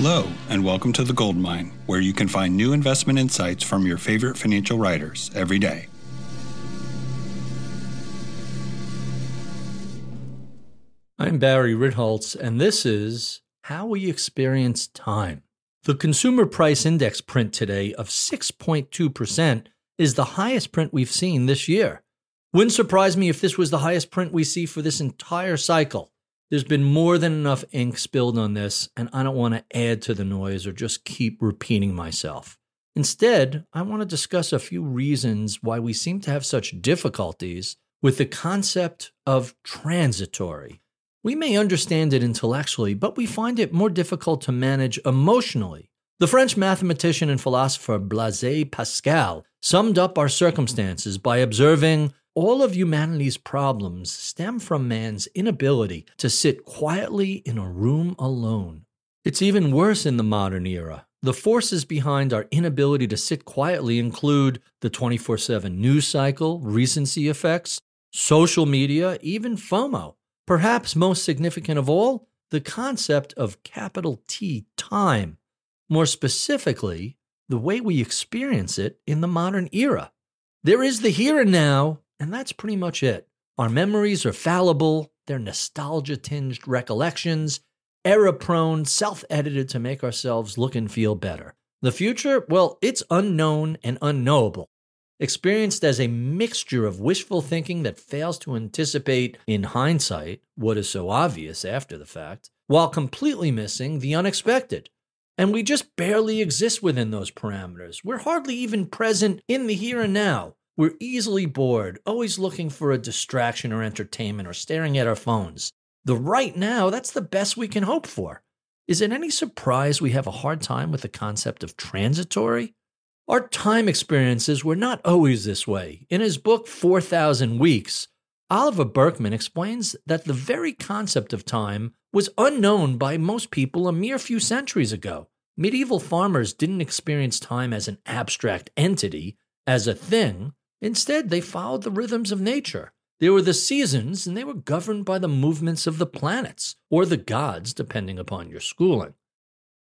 Hello, and welcome to The Gold Mine, where you can find new investment insights from your favorite financial writers every day. I'm Barry Ritholtz, and this is How We Experience Time. The Consumer Price Index print today of 6.2% is the highest print we've seen this year. Wouldn't surprise me if this was the highest print we see for this entire cycle. There's been more than enough ink spilled on this, and I don't want to add to the noise or just keep repeating myself. Instead, I want to discuss a few reasons why we seem to have such difficulties with the concept of transitory. We may understand it intellectually, but we find it more difficult to manage emotionally. The French mathematician and philosopher Blaise Pascal summed up our circumstances by observing all of humanity's problems stem from man's inability to sit quietly in a room alone. It's even worse in the modern era. The forces behind our inability to sit quietly include the 24 7 news cycle, recency effects, social media, even FOMO. Perhaps most significant of all, the concept of capital T time. More specifically, the way we experience it in the modern era. There is the here and now, and that's pretty much it. Our memories are fallible, they're nostalgia tinged recollections, error prone, self edited to make ourselves look and feel better. The future, well, it's unknown and unknowable, experienced as a mixture of wishful thinking that fails to anticipate, in hindsight, what is so obvious after the fact, while completely missing the unexpected. And we just barely exist within those parameters. We're hardly even present in the here and now. We're easily bored, always looking for a distraction or entertainment or staring at our phones. The right now, that's the best we can hope for. Is it any surprise we have a hard time with the concept of transitory? Our time experiences were not always this way. In his book, 4,000 Weeks, Oliver Burkeman explains that the very concept of time was unknown by most people a mere few centuries ago. Medieval farmers didn't experience time as an abstract entity, as a thing, Instead, they followed the rhythms of nature. There were the seasons, and they were governed by the movements of the planets, or the gods, depending upon your schooling.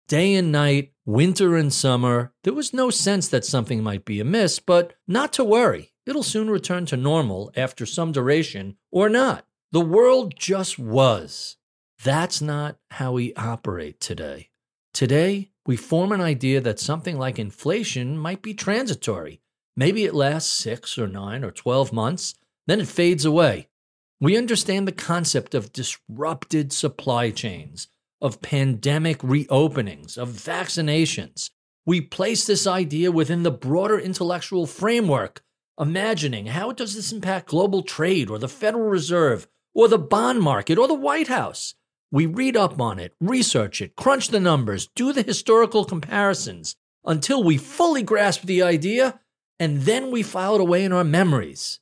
Day and night, winter and summer, there was no sense that something might be amiss, but not to worry. It'll soon return to normal after some duration, or not. The world just was. That's not how we operate today. Today, we form an idea that something like inflation might be transitory, Maybe it lasts six or nine or 12 months, then it fades away. We understand the concept of disrupted supply chains, of pandemic reopenings, of vaccinations. We place this idea within the broader intellectual framework, imagining how does this impact global trade or the Federal Reserve or the bond market or the White House. We read up on it, research it, crunch the numbers, do the historical comparisons until we fully grasp the idea and then we file it away in our memories.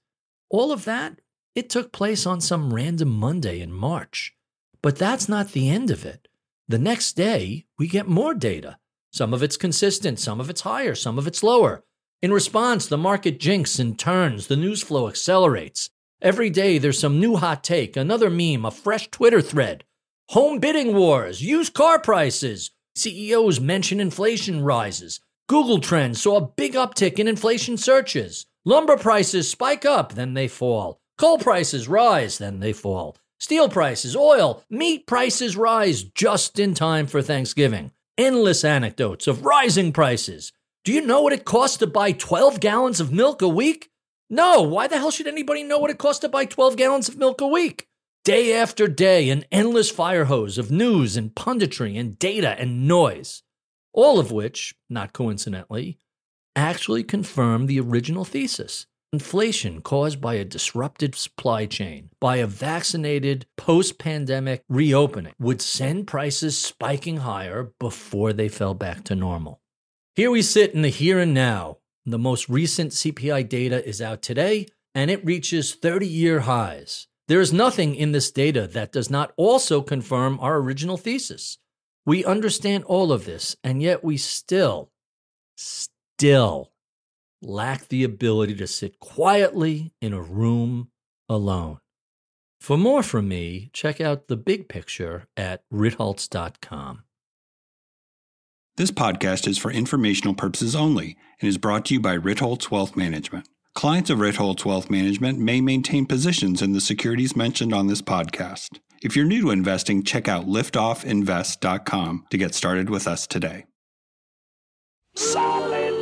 All of that, it took place on some random Monday in March. But that's not the end of it. The next day, we get more data. Some of it's consistent, some of it's higher, some of it's lower. In response, the market jinks and turns, the news flow accelerates. Every day, there's some new hot take, another meme, a fresh Twitter thread. Home bidding wars, used car prices, CEOs mention inflation rises, Google Trends saw a big uptick in inflation searches. Lumber prices spike up, then they fall. Coal prices rise, then they fall. Steel prices, oil, meat prices rise just in time for Thanksgiving. Endless anecdotes of rising prices. Do you know what it costs to buy 12 gallons of milk a week? No, why the hell should anybody know what it costs to buy 12 gallons of milk a week? Day after day, an endless fire hose of news and punditry and data and noise all of which, not coincidentally, actually confirm the original thesis. Inflation caused by a disrupted supply chain, by a vaccinated post pandemic reopening, would send prices spiking higher before they fell back to normal. Here we sit in the here and now. The most recent CPI data is out today, and it reaches 30 year highs. There is nothing in this data that does not also confirm our original thesis. We understand all of this, and yet we still, still lack the ability to sit quietly in a room alone. For more from me, check out the big picture at ritholtz.com. This podcast is for informational purposes only and is brought to you by Ritholtz Wealth Management. Clients of Ritholtz Wealth Management may maintain positions in the securities mentioned on this podcast. If you're new to investing, check out liftoffinvest.com to get started with us today. Solid.